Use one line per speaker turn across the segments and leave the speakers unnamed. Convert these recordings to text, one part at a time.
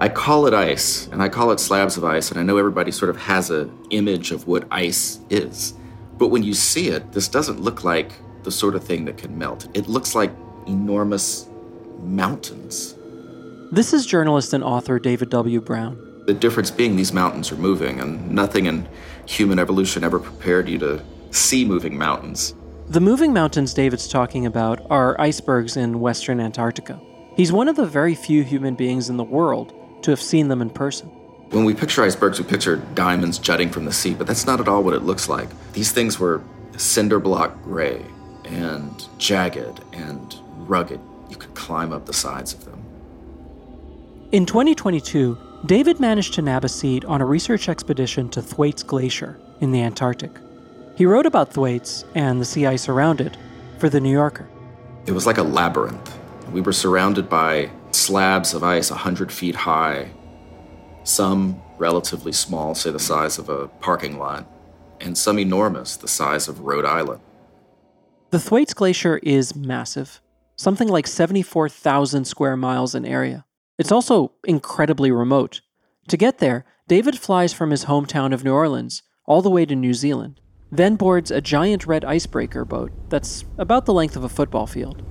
I call it ice, and I call it slabs of ice, and I know everybody sort of has a image of what ice is. But when you see it, this doesn't look like the sort of thing that can melt. It looks like enormous mountains.
This is journalist and author David W. Brown.
The difference being these mountains are moving, and nothing in human evolution ever prepared you to see moving mountains.
The moving mountains David's talking about are icebergs in western Antarctica. He's one of the very few human beings in the world to have seen them in person.
When we picture icebergs, we picture diamonds jutting from the sea, but that's not at all what it looks like. These things were cinder block gray and jagged and rugged. You could climb up the sides of them.
In 2022, David managed to nab a seat on a research expedition to Thwaites Glacier in the Antarctic. He wrote about Thwaites and the sea ice around it for The New Yorker.
It was like a labyrinth. We were surrounded by slabs of ice 100 feet high, some relatively small, say the size of a parking lot, and some enormous, the size of Rhode Island.
The Thwaites Glacier is massive, something like 74,000 square miles in area. It's also incredibly remote. To get there, David flies from his hometown of New Orleans all the way to New Zealand, then boards a giant red icebreaker boat that's about the length of a football field.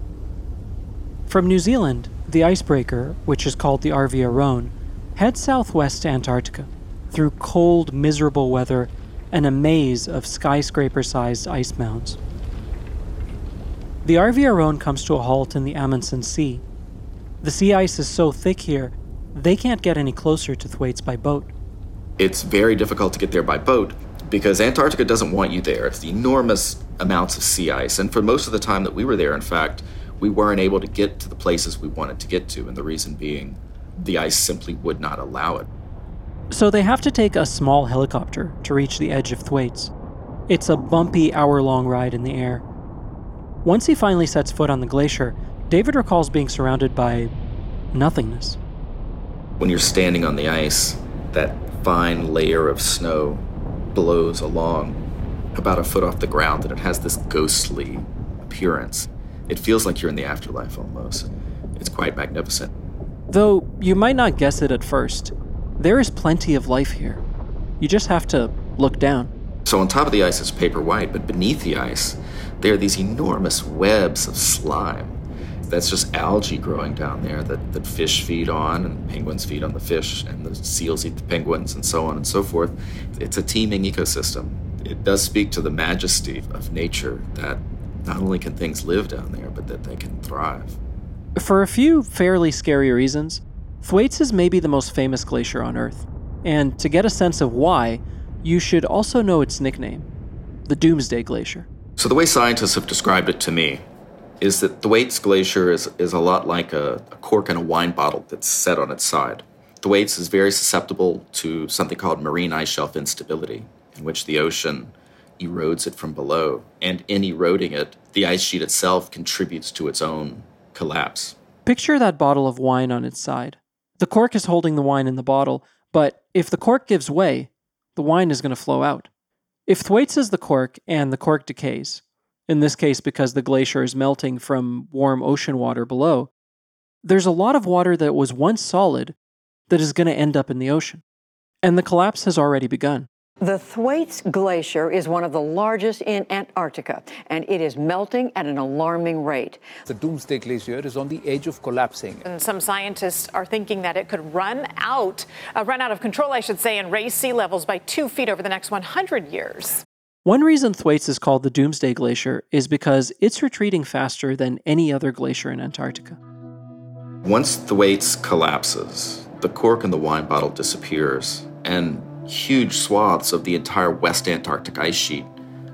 From New Zealand, the icebreaker, which is called the RV Araon, heads southwest to Antarctica through cold, miserable weather and a maze of skyscraper sized ice mounds. The RV Araon comes to a halt in the Amundsen Sea. The sea ice is so thick here, they can't get any closer to Thwaites by boat.
It's very difficult to get there by boat because Antarctica doesn't want you there. It's the enormous amounts of sea ice. And for most of the time that we were there, in fact, we weren't able to get to the places we wanted to get to, and the reason being the ice simply would not allow it.
So they have to take a small helicopter to reach the edge of Thwaites. It's a bumpy hour long ride in the air. Once he finally sets foot on the glacier, David recalls being surrounded by nothingness.
When you're standing on the ice, that fine layer of snow blows along about a foot off the ground and it has this ghostly appearance. It feels like you're in the afterlife almost. It's quite magnificent.
Though you might not guess it at first, there is plenty of life here. You just have to look down.
So on top of the ice is paper white, but beneath the ice, there are these enormous webs of slime. That's just algae growing down there that, that fish feed on, and penguins feed on the fish, and the seals eat the penguins, and so on and so forth. It's a teeming ecosystem. It does speak to the majesty of nature that not only can things live down there, but that they can thrive.
For a few fairly scary reasons, Thwaites is maybe the most famous glacier on Earth. And to get a sense of why, you should also know its nickname the Doomsday Glacier.
So, the way scientists have described it to me is that Thwaites Glacier is, is a lot like a, a cork in a wine bottle that's set on its side. Thwaites is very susceptible to something called marine ice shelf instability, in which the ocean erodes it from below. And in eroding it, the ice sheet itself contributes to its own collapse.
Picture that bottle of wine on its side. The cork is holding the wine in the bottle, but if the cork gives way, the wine is going to flow out. If Thwaites is the cork and the cork decays, in this case because the glacier is melting from warm ocean water below, there's a lot of water that was once solid that is going to end up in the ocean. And the collapse has already begun.
The Thwaites Glacier is one of the largest in Antarctica, and it is melting at an alarming rate.
The Doomsday Glacier is on the edge of collapsing.
And some scientists are thinking that it could run out, uh, run out of control, I should say, and raise sea levels by two feet over the next 100 years.
One reason Thwaites is called the Doomsday Glacier is because it's retreating faster than any other glacier in Antarctica.
Once Thwaites collapses, the cork in the wine bottle disappears, and huge swaths of the entire West Antarctic ice sheet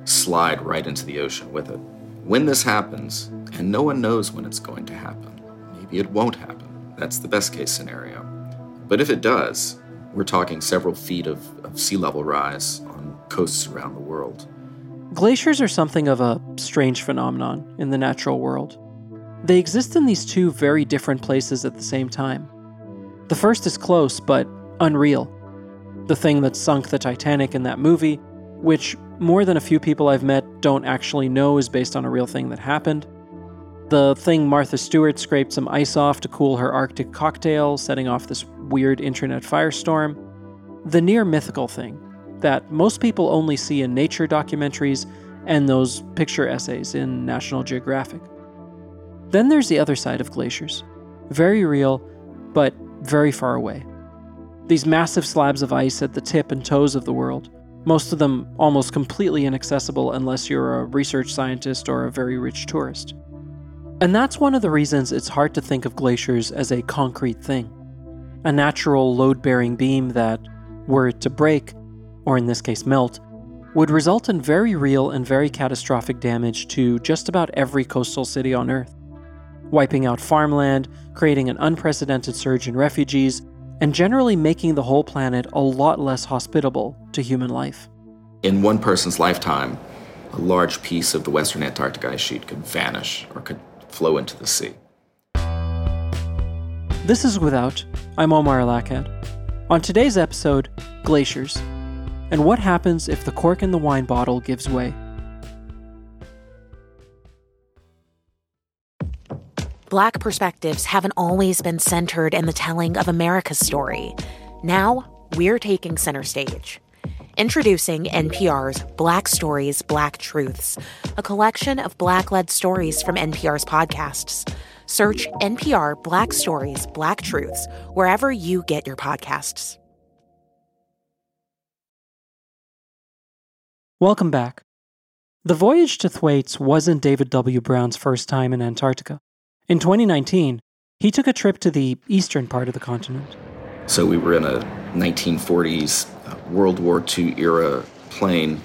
slide right into the ocean with it. When this happens, and no one knows when it's going to happen, maybe it won't happen. That's the best case scenario. But if it does, we're talking several feet of, of sea level rise on coasts around the world.
Glaciers are something of a strange phenomenon in the natural world. They exist in these two very different places at the same time. The first is close, but unreal the thing that sunk the Titanic in that movie, which more than a few people I've met don't actually know is based on a real thing that happened. The thing Martha Stewart scraped some ice off to cool her Arctic cocktail, setting off this weird internet firestorm. The near mythical thing that most people only see in nature documentaries and those picture essays in National Geographic. Then there's the other side of glaciers. Very real, but very far away. These massive slabs of ice at the tip and toes of the world, most of them almost completely inaccessible unless you're a research scientist or a very rich tourist. And that's one of the reasons it's hard to think of glaciers as a concrete thing. A natural load bearing beam that, were it to break, or in this case melt, would result in very real and very catastrophic damage to just about every coastal city on Earth, wiping out farmland, creating an unprecedented surge in refugees, and generally making the whole planet a lot less hospitable to human life.
In one person's lifetime, a large piece of the western Antarctic ice sheet could vanish or could flow into the sea.
This is Without. I'm Omar El Akkad. On today's episode, glaciers. And what happens if the cork in the wine bottle gives way?
Black perspectives haven't always been centered in the telling of America's story. Now, we're taking center stage. Introducing NPR's Black Stories, Black Truths, a collection of Black led stories from NPR's podcasts. Search NPR Black Stories, Black Truths wherever you get your podcasts.
Welcome back. The voyage to Thwaites wasn't David W. Brown's first time in Antarctica. In 2019, he took a trip to the eastern part of the continent.
So we were in a 1940s uh, World War II era plane,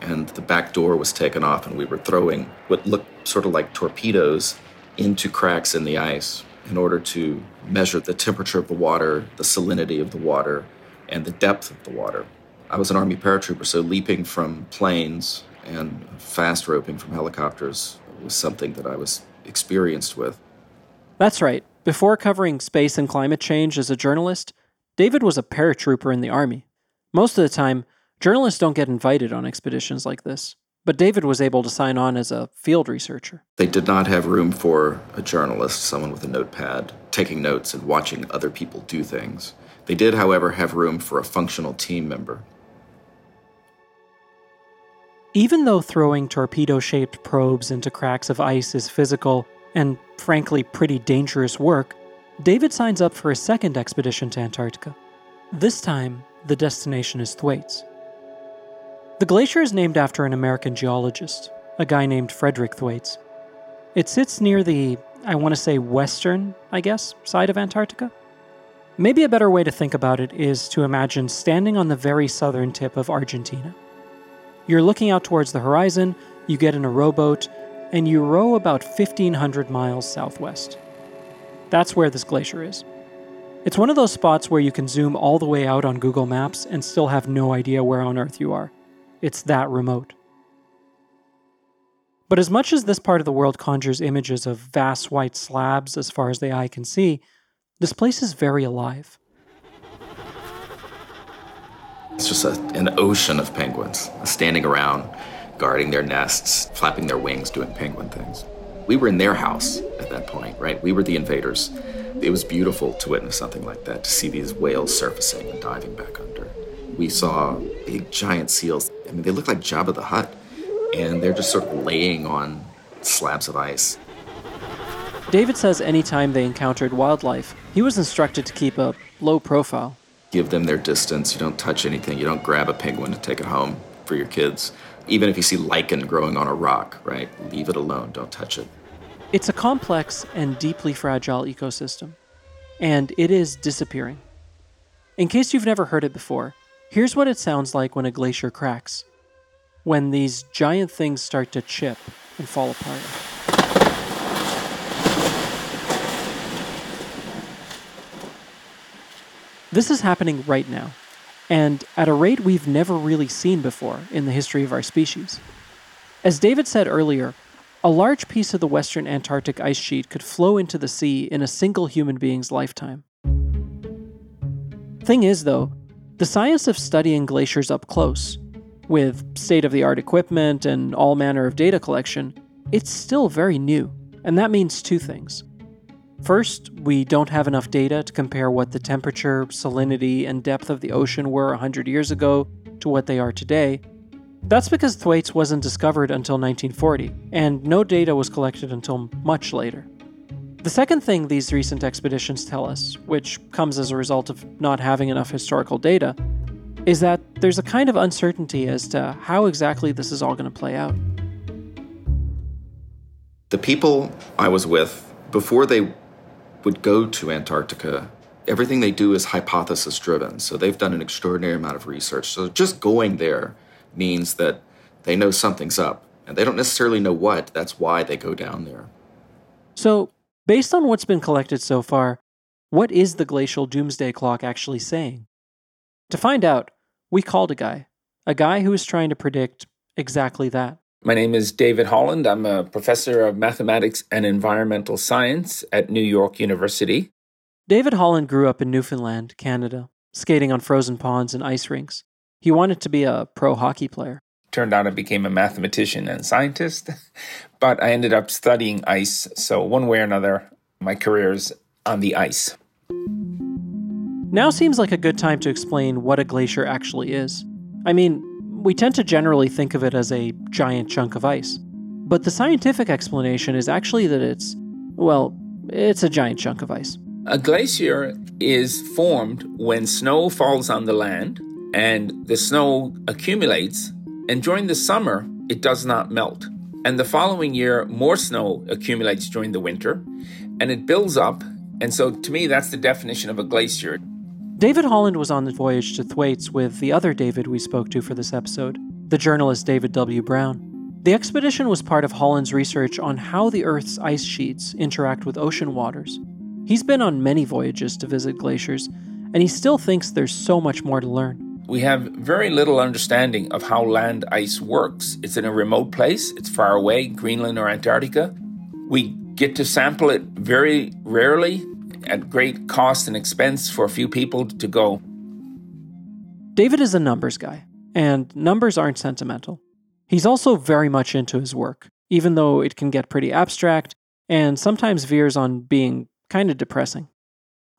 and the back door was taken off, and we were throwing what looked sort of like torpedoes into cracks in the ice in order to measure the temperature of the water, the salinity of the water, and the depth of the water. I was an Army paratrooper, so leaping from planes and fast roping from helicopters was something that I was experienced with.
That's right. Before covering space and climate change as a journalist, David was a paratrooper in the Army. Most of the time, journalists don't get invited on expeditions like this, but David was able to sign on as a field researcher.
They did not have room for a journalist, someone with a notepad, taking notes and watching other people do things. They did, however, have room for a functional team member.
Even though throwing torpedo shaped probes into cracks of ice is physical and, frankly, pretty dangerous work, David signs up for a second expedition to Antarctica. This time, the destination is Thwaites. The glacier is named after an American geologist, a guy named Frederick Thwaites. It sits near the, I want to say, western, I guess, side of Antarctica. Maybe a better way to think about it is to imagine standing on the very southern tip of Argentina. You're looking out towards the horizon, you get in a rowboat, and you row about 1,500 miles southwest. That's where this glacier is. It's one of those spots where you can zoom all the way out on Google Maps and still have no idea where on earth you are. It's that remote. But as much as this part of the world conjures images of vast white slabs as far as the eye can see, this place is very alive.
It's just a, an ocean of penguins standing around, guarding their nests, flapping their wings, doing penguin things. We were in their house at that point, right? We were the invaders. It was beautiful to witness something like that, to see these whales surfacing and diving back under. We saw big giant seals. I mean, they look like Jabba the Hutt, and they're just sort of laying on slabs of ice.
David says anytime they encountered wildlife, he was instructed to keep a low profile.
Give them their distance. You don't touch anything. You don't grab a penguin to take it home for your kids. Even if you see lichen growing on a rock, right? Leave it alone. Don't touch it.
It's a complex and deeply fragile ecosystem, and it is disappearing. In case you've never heard it before, here's what it sounds like when a glacier cracks. When these giant things start to chip and fall apart. This is happening right now, and at a rate we've never really seen before in the history of our species. As David said earlier, a large piece of the western Antarctic ice sheet could flow into the sea in a single human being's lifetime. Thing is, though, the science of studying glaciers up close, with state of the art equipment and all manner of data collection, it's still very new. And that means two things. First, we don't have enough data to compare what the temperature, salinity, and depth of the ocean were 100 years ago to what they are today. That's because Thwaites wasn't discovered until 1940, and no data was collected until much later. The second thing these recent expeditions tell us, which comes as a result of not having enough historical data, is that there's a kind of uncertainty as to how exactly this is all going to play out.
The people I was with, before they would go to Antarctica, everything they do is hypothesis driven. So they've done an extraordinary amount of research. So just going there means that they know something's up. And they don't necessarily know what. That's why they go down there.
So, based on what's been collected so far, what is the glacial doomsday clock actually saying? To find out, we called a guy, a guy who is trying to predict exactly that.
My name is David Holland. I'm a professor of mathematics and environmental science at New York University.
David Holland grew up in Newfoundland, Canada, skating on frozen ponds and ice rinks. He wanted to be a pro hockey player.
Turned out I became a mathematician and scientist, but I ended up studying ice. So, one way or another, my career is on the ice.
Now seems like a good time to explain what a glacier actually is. I mean, we tend to generally think of it as a giant chunk of ice. But the scientific explanation is actually that it's, well, it's a giant chunk of ice.
A glacier is formed when snow falls on the land and the snow accumulates, and during the summer, it does not melt. And the following year, more snow accumulates during the winter, and it builds up. And so, to me, that's the definition of a glacier.
David Holland was on the voyage to Thwaites with the other David we spoke to for this episode, the journalist David W. Brown. The expedition was part of Holland's research on how the Earth's ice sheets interact with ocean waters. He's been on many voyages to visit glaciers, and he still thinks there's so much more to learn.
We have very little understanding of how land ice works. It's in a remote place, it's far away, Greenland or Antarctica. We get to sample it very rarely, at great cost and expense for a few people to go.
David is a numbers guy, and numbers aren't sentimental. He's also very much into his work, even though it can get pretty abstract and sometimes veers on being kind of depressing.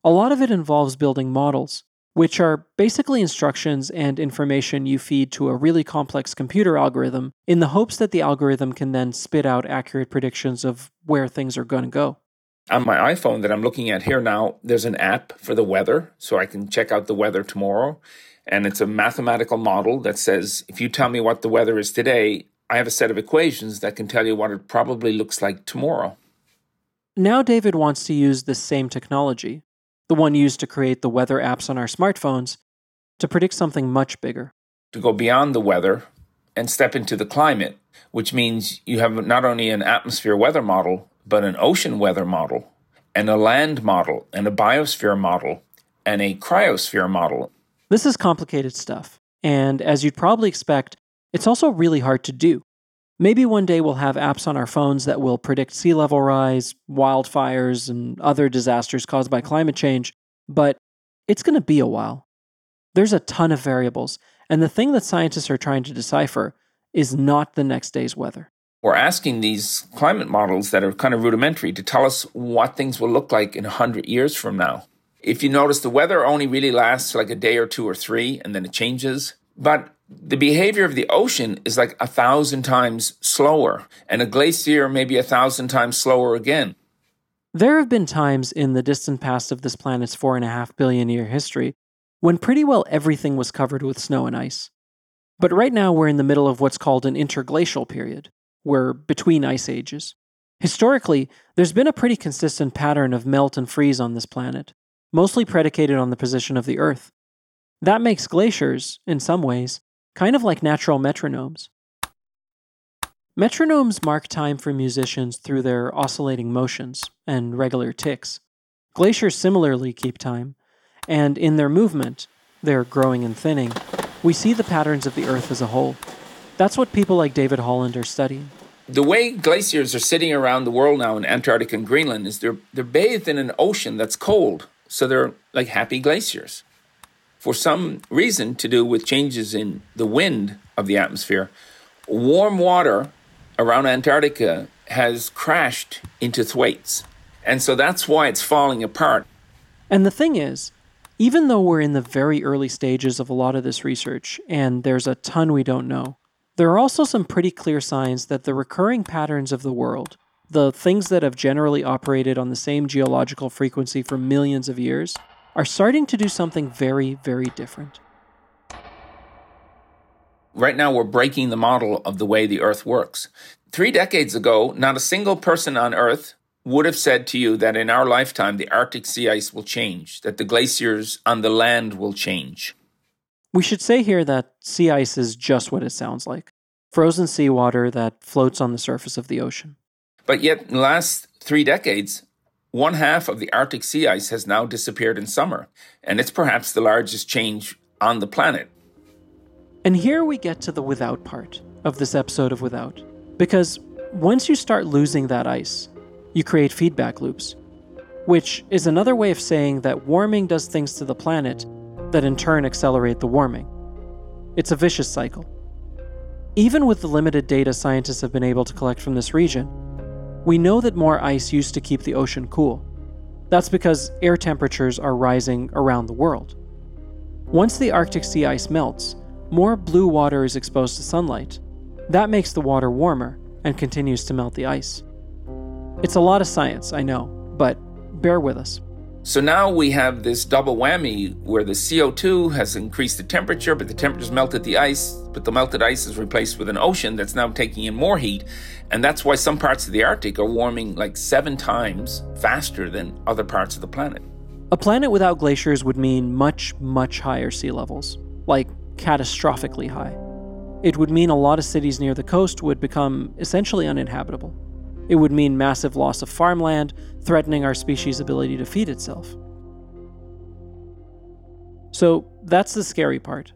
A lot of it involves building models, which are basically instructions and information you feed to a really complex computer algorithm in the hopes that the algorithm can then spit out accurate predictions of where things are going to go
on my iPhone that I'm looking at here now, there's an app for the weather, so I can check out the weather tomorrow. And it's a mathematical model that says if you tell me what the weather is today, I have a set of equations that can tell you what it probably looks like tomorrow.
Now, David wants to use the same technology, the one used to create the weather apps on our smartphones, to predict something much bigger.
To go beyond the weather and step into the climate, which means you have not only an atmosphere weather model, but an ocean weather model, and a land model, and a biosphere model, and a cryosphere model.
This is complicated stuff, and as you'd probably expect, it's also really hard to do. Maybe one day we'll have apps on our phones that will predict sea level rise, wildfires, and other disasters caused by climate change, but it's going to be a while. There's a ton of variables, and the thing that scientists are trying to decipher is not the next day's weather.
We're asking these climate models that are kind of rudimentary to tell us what things will look like in 100 years from now. If you notice, the weather only really lasts like a day or two or three, and then it changes. But the behavior of the ocean is like a thousand times slower, and a glacier maybe a thousand times slower again.
There have been times in the distant past of this planet's four and a half billion year history when pretty well everything was covered with snow and ice. But right now we're in the middle of what's called an interglacial period, were between ice ages. Historically, there's been a pretty consistent pattern of melt and freeze on this planet, mostly predicated on the position of the Earth. That makes glaciers, in some ways, kind of like natural metronomes. Metronomes mark time for musicians through their oscillating motions and regular ticks. Glaciers similarly keep time, and in their movement, their growing and thinning, we see the patterns of the Earth as a whole. That's what people like David Holland are studying.
The way glaciers are sitting around the world now in Antarctica and Greenland is they're, they're bathed in an ocean that's cold. So they're like happy glaciers. For some reason to do with changes in the wind of the atmosphere, warm water around Antarctica has crashed into Thwaites. And so that's why it's falling apart.
And the thing is, even though we're in the very early stages of a lot of this research, and there's a ton we don't know, there are also some pretty clear signs that the recurring patterns of the world, the things that have generally operated on the same geological frequency for millions of years, are starting to do something very, very different.
Right now, we're breaking the model of the way the Earth works. Three decades ago, not a single person on Earth would have said to you that in our lifetime the Arctic sea ice will change, that the glaciers on the land will change.
We should say here that sea ice is just what it sounds like frozen seawater that floats on the surface of the ocean.
But yet, in the last three decades, one half of the Arctic sea ice has now disappeared in summer, and it's perhaps the largest change on the planet.
And here we get to the without part of this episode of Without. Because once you start losing that ice, you create feedback loops, which is another way of saying that warming does things to the planet that in turn accelerate the warming. It's a vicious cycle. Even with the limited data scientists have been able to collect from this region, we know that more ice used to keep the ocean cool. That's because air temperatures are rising around the world. Once the Arctic sea ice melts, more blue water is exposed to sunlight. That makes the water warmer and continues to melt the ice. It's a lot of science, I know, but bear with us.
So now we have this double whammy where the CO2 has increased the temperature, but the temperature's melted the ice, but the melted ice is replaced with an ocean that's now taking in more heat. And that's why some parts of the Arctic are warming like seven times faster than other parts of the planet.
A planet without glaciers would mean much, much higher sea levels, like catastrophically high. It would mean a lot of cities near the coast would become essentially uninhabitable. It would mean massive loss of farmland, threatening our species' ability to feed itself. So that's the scary part.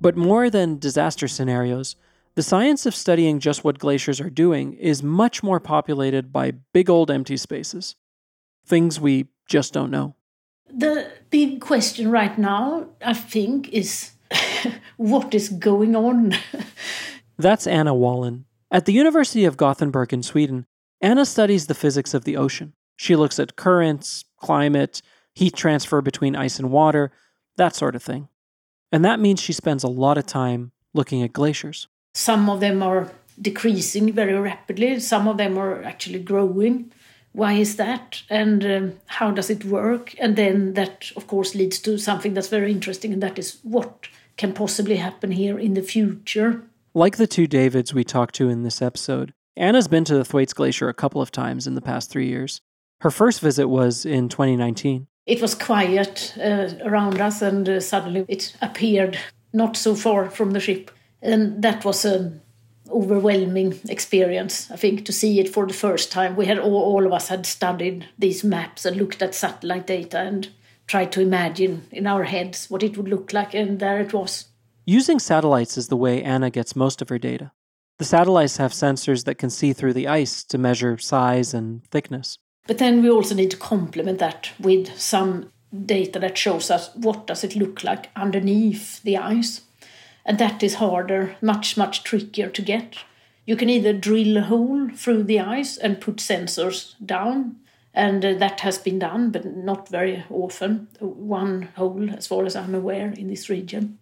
But more than disaster scenarios, the science of studying just what glaciers are doing is much more populated by big old empty spaces. Things we just don't know.
The big question right now, I think, is what is going on?
That's Anna Wallin. At the University of Gothenburg in Sweden, Anna studies the physics of the ocean. She looks at currents, climate, heat transfer between ice and water, that sort of thing. And that means she spends a lot of time looking at glaciers.
Some of them are decreasing very rapidly, some of them are actually growing. Why is that? And um, how does it work? And then that, of course, leads to something that's very interesting, and that is what can possibly happen here in the future.
Like the two Davids we talked to in this episode, Anna's been to the Thwaites Glacier a couple of times in the past three years. Her first visit was in 2019.
It was quiet uh, around us, and uh, suddenly it appeared not so far from the ship. And that was an overwhelming experience, I think, to see it for the first time. We had all, all of us had studied these maps and looked at satellite data and tried to imagine in our heads what it would look like, and there it was.
Using satellites is the way Anna gets most of her data. The satellites have sensors that can see through the ice to measure size and thickness.
But then we also need to complement that with some data that shows us what does it look like underneath the ice. And that is harder, much, much trickier to get. You can either drill a hole through the ice and put sensors down, and uh, that has been done, but not very often. One hole, as far as I'm aware, in this region.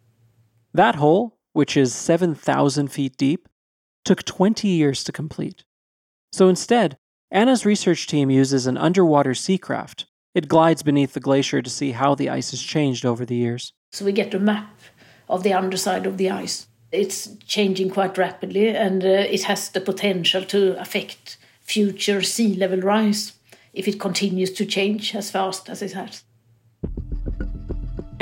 That hole, which is 7,000 feet deep, took 20 years to complete. So instead, Anna's research team uses an underwater seacraft. It glides beneath the glacier to see how the ice has changed over the years.
So we get a map of the underside of the ice. It's changing quite rapidly and uh, it has the potential to affect future sea level rise if it continues to change as fast as it has.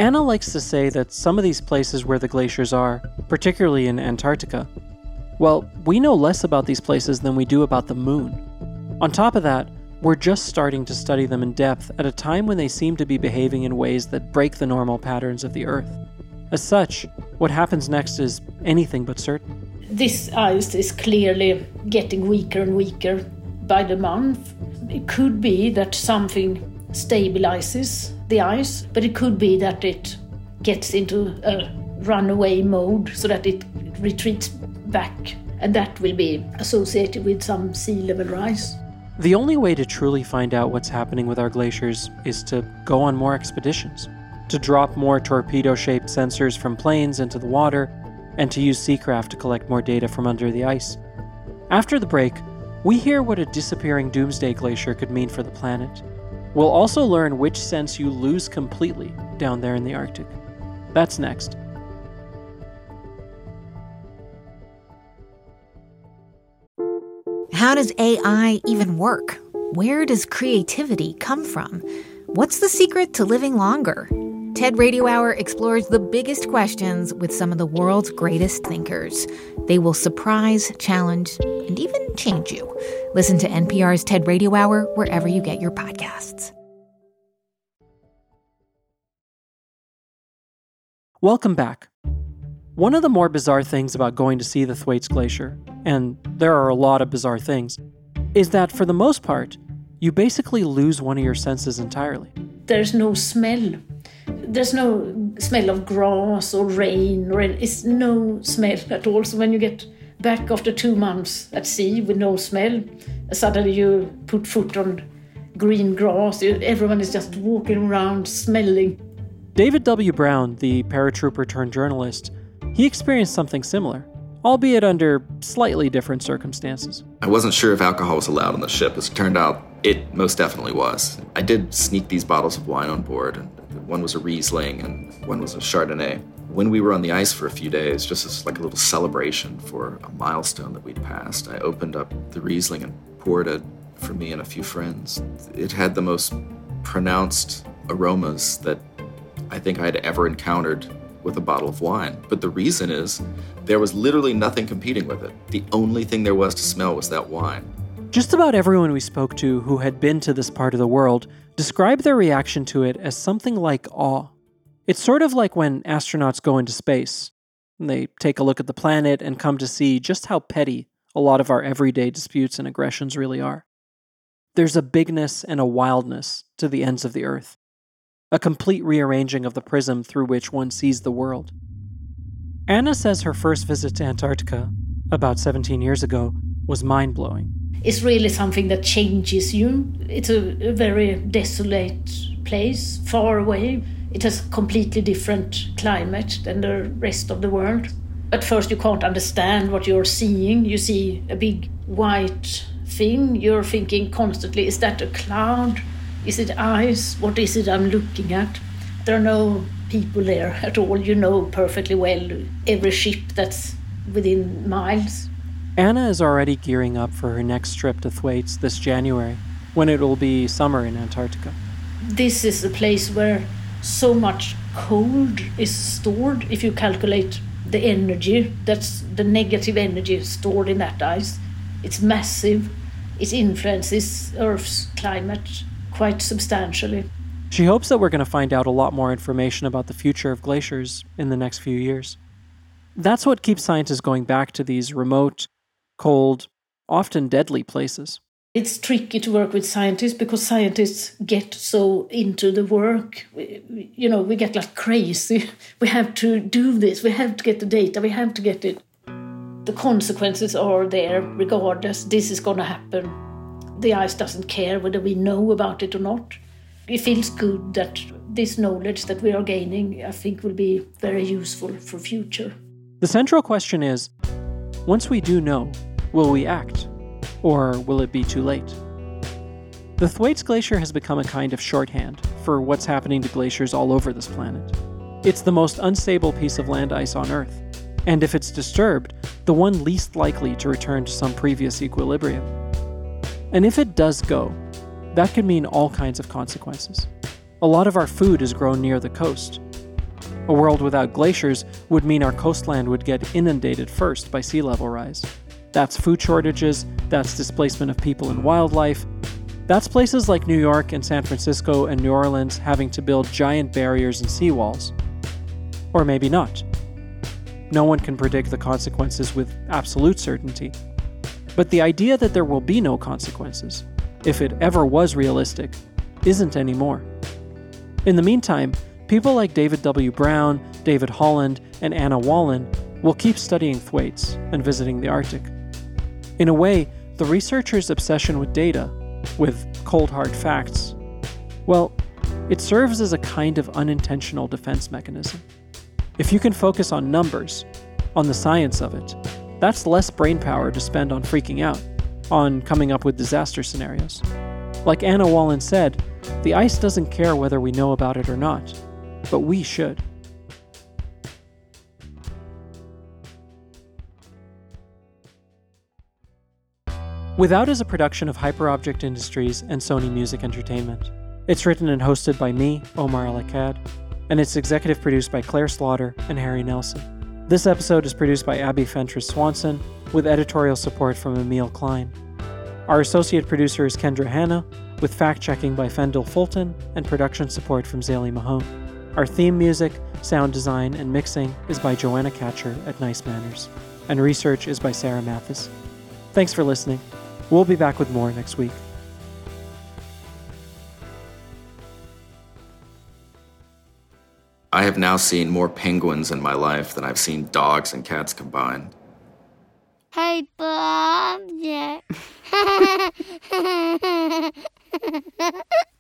Anna likes to say that some of these places where the glaciers are, particularly in Antarctica, well, we know less about these places than we do about the moon. On top of that, we're just starting to study them in depth at a time when they seem to be behaving in ways that break the normal patterns of the Earth. As such, what happens next is anything but certain.
This ice is clearly getting weaker and weaker by the month. It could be that something stabilizes the ice, but it could be that it gets into a runaway mode so that it retreats back and that will be associated with some sea level rise.
The only way to truly find out what's happening with our glaciers is to go on more expeditions, to drop more torpedo shaped sensors from planes into the water, and to use Seacraft to collect more data from under the ice. After the break, we hear what a disappearing doomsday glacier could mean for the planet. We'll also learn which sense you lose completely down there in the Arctic. That's next.
How does AI even work? Where does creativity come from? What's the secret to living longer? TED Radio Hour explores the biggest questions with some of the world's greatest thinkers. They will surprise, challenge, and even change you. Listen to NPR's TED Radio Hour wherever you get your podcasts.
Welcome back. One of the more bizarre things about going to see the Thwaites Glacier, and there are a lot of bizarre things, is that for the most part, you basically lose one of your senses entirely.
There's no smell. There's no smell of grass or rain, or it's no smell at all. So when you get back after two months at sea with no smell, suddenly you put foot on green grass. Everyone is just walking around smelling.
David W. Brown, the paratrooper turned journalist, he experienced something similar, albeit under slightly different circumstances.
I wasn't sure if alcohol was allowed on the ship. As it turned out, it most definitely was. I did sneak these bottles of wine on board, and one was a Riesling and one was a Chardonnay. When we were on the ice for a few days, just as like a little celebration for a milestone that we'd passed, I opened up the Riesling and poured it for me and a few friends. It had the most pronounced aromas that I think I'd ever encountered with a bottle of wine. But the reason is there was literally nothing competing with it. The only thing there was to smell was that wine.
Just about everyone we spoke to who had been to this part of the world described their reaction to it as something like awe. It's sort of like when astronauts go into space. They take a look at the planet and come to see just how petty a lot of our everyday disputes and aggressions really are. There's a bigness and a wildness to the ends of the earth a complete rearranging of the prism through which one sees the world. Anna says her first visit to Antarctica, about 17 years ago, was mind blowing.
It's really something that changes you. It's a, a, very desolate place, far away. It has a completely different climate than the rest of the world. At first, you can't understand what you're seeing. You see a big white thing. You're thinking constantly, is that a cloud? Is it ice? What is it I'm looking at? There are no people there at all. You know perfectly well every ship that's within miles.
Anna is already gearing up for her next trip to Thwaites this January, when it will be summer in Antarctica.
This is a place where so much cold is stored. If you calculate the energy, that's the negative energy stored in that ice. It's massive. It influences Earth's climate quite substantially.
She hopes that we're going to find out a lot more information about the future of glaciers in the next few years. That's what keeps scientists going back to these remote, cold, often deadly places.
It's tricky to work with scientists because scientists get so into the work. We, you know, we get like crazy. We have to do this, we have to get the data, we have to get it. The consequences are there regardless. This is going to happen the ice doesn't care whether we know about it or not. It feels good that this knowledge that we are gaining, I think, will be very useful for future.
The central question is once we do know, will we act? Or will it be too late? The Thwaites Glacier has become a kind of shorthand for what's happening to glaciers all over this planet. It's the most unstable piece of land ice on Earth, and if it's disturbed, the one least likely to return to some previous equilibrium. And if it does go, that could mean all kinds of consequences. A lot of our food is grown near the coast. A world without glaciers would mean our coastland would get inundated first by sea level rise. That's food shortages, that's displacement of people and wildlife. That's places like New York and San Francisco and New Orleans having to build giant barriers and seawalls. Or maybe not. No one can predict the consequences with absolute certainty. But the idea that there will be no consequences, if it ever was realistic, isn't anymore. In the meantime, people like David W. Brown, David Holland, and Anna Wallin we'll keep studying thwaites and visiting the Arctic. In a way, the researchers' obsession with data, with cold hard facts, well, it serves as a kind of unintentional defense mechanism. If you can focus on numbers, on the science of it, that's less brain power to spend on freaking out, on coming up with disaster scenarios. Like Anna Wallin said, the ice doesn't care whether we know about it or not, but we should. Without is a production of Hyperobject Industries and Sony Music Entertainment. It's written and hosted by me, Omar El Akkad, and it's executive produced by Claire Slaughter and Harry Nelson. This episode is produced by Abby Fentress Swanson, with editorial support from Emil Klein. Our associate producer is Kendra Hanna, with fact checking by Fendel Fulton and production support from Zaley Mahone. Our theme music, sound design, and mixing is by Joanna Catcher at Nice Manners, and research is by Sarah Mathis. Thanks for listening. We'll be back with more next week.
I have now seen more penguins in my life than I've seen dogs and cats combined.
Hey, Bob.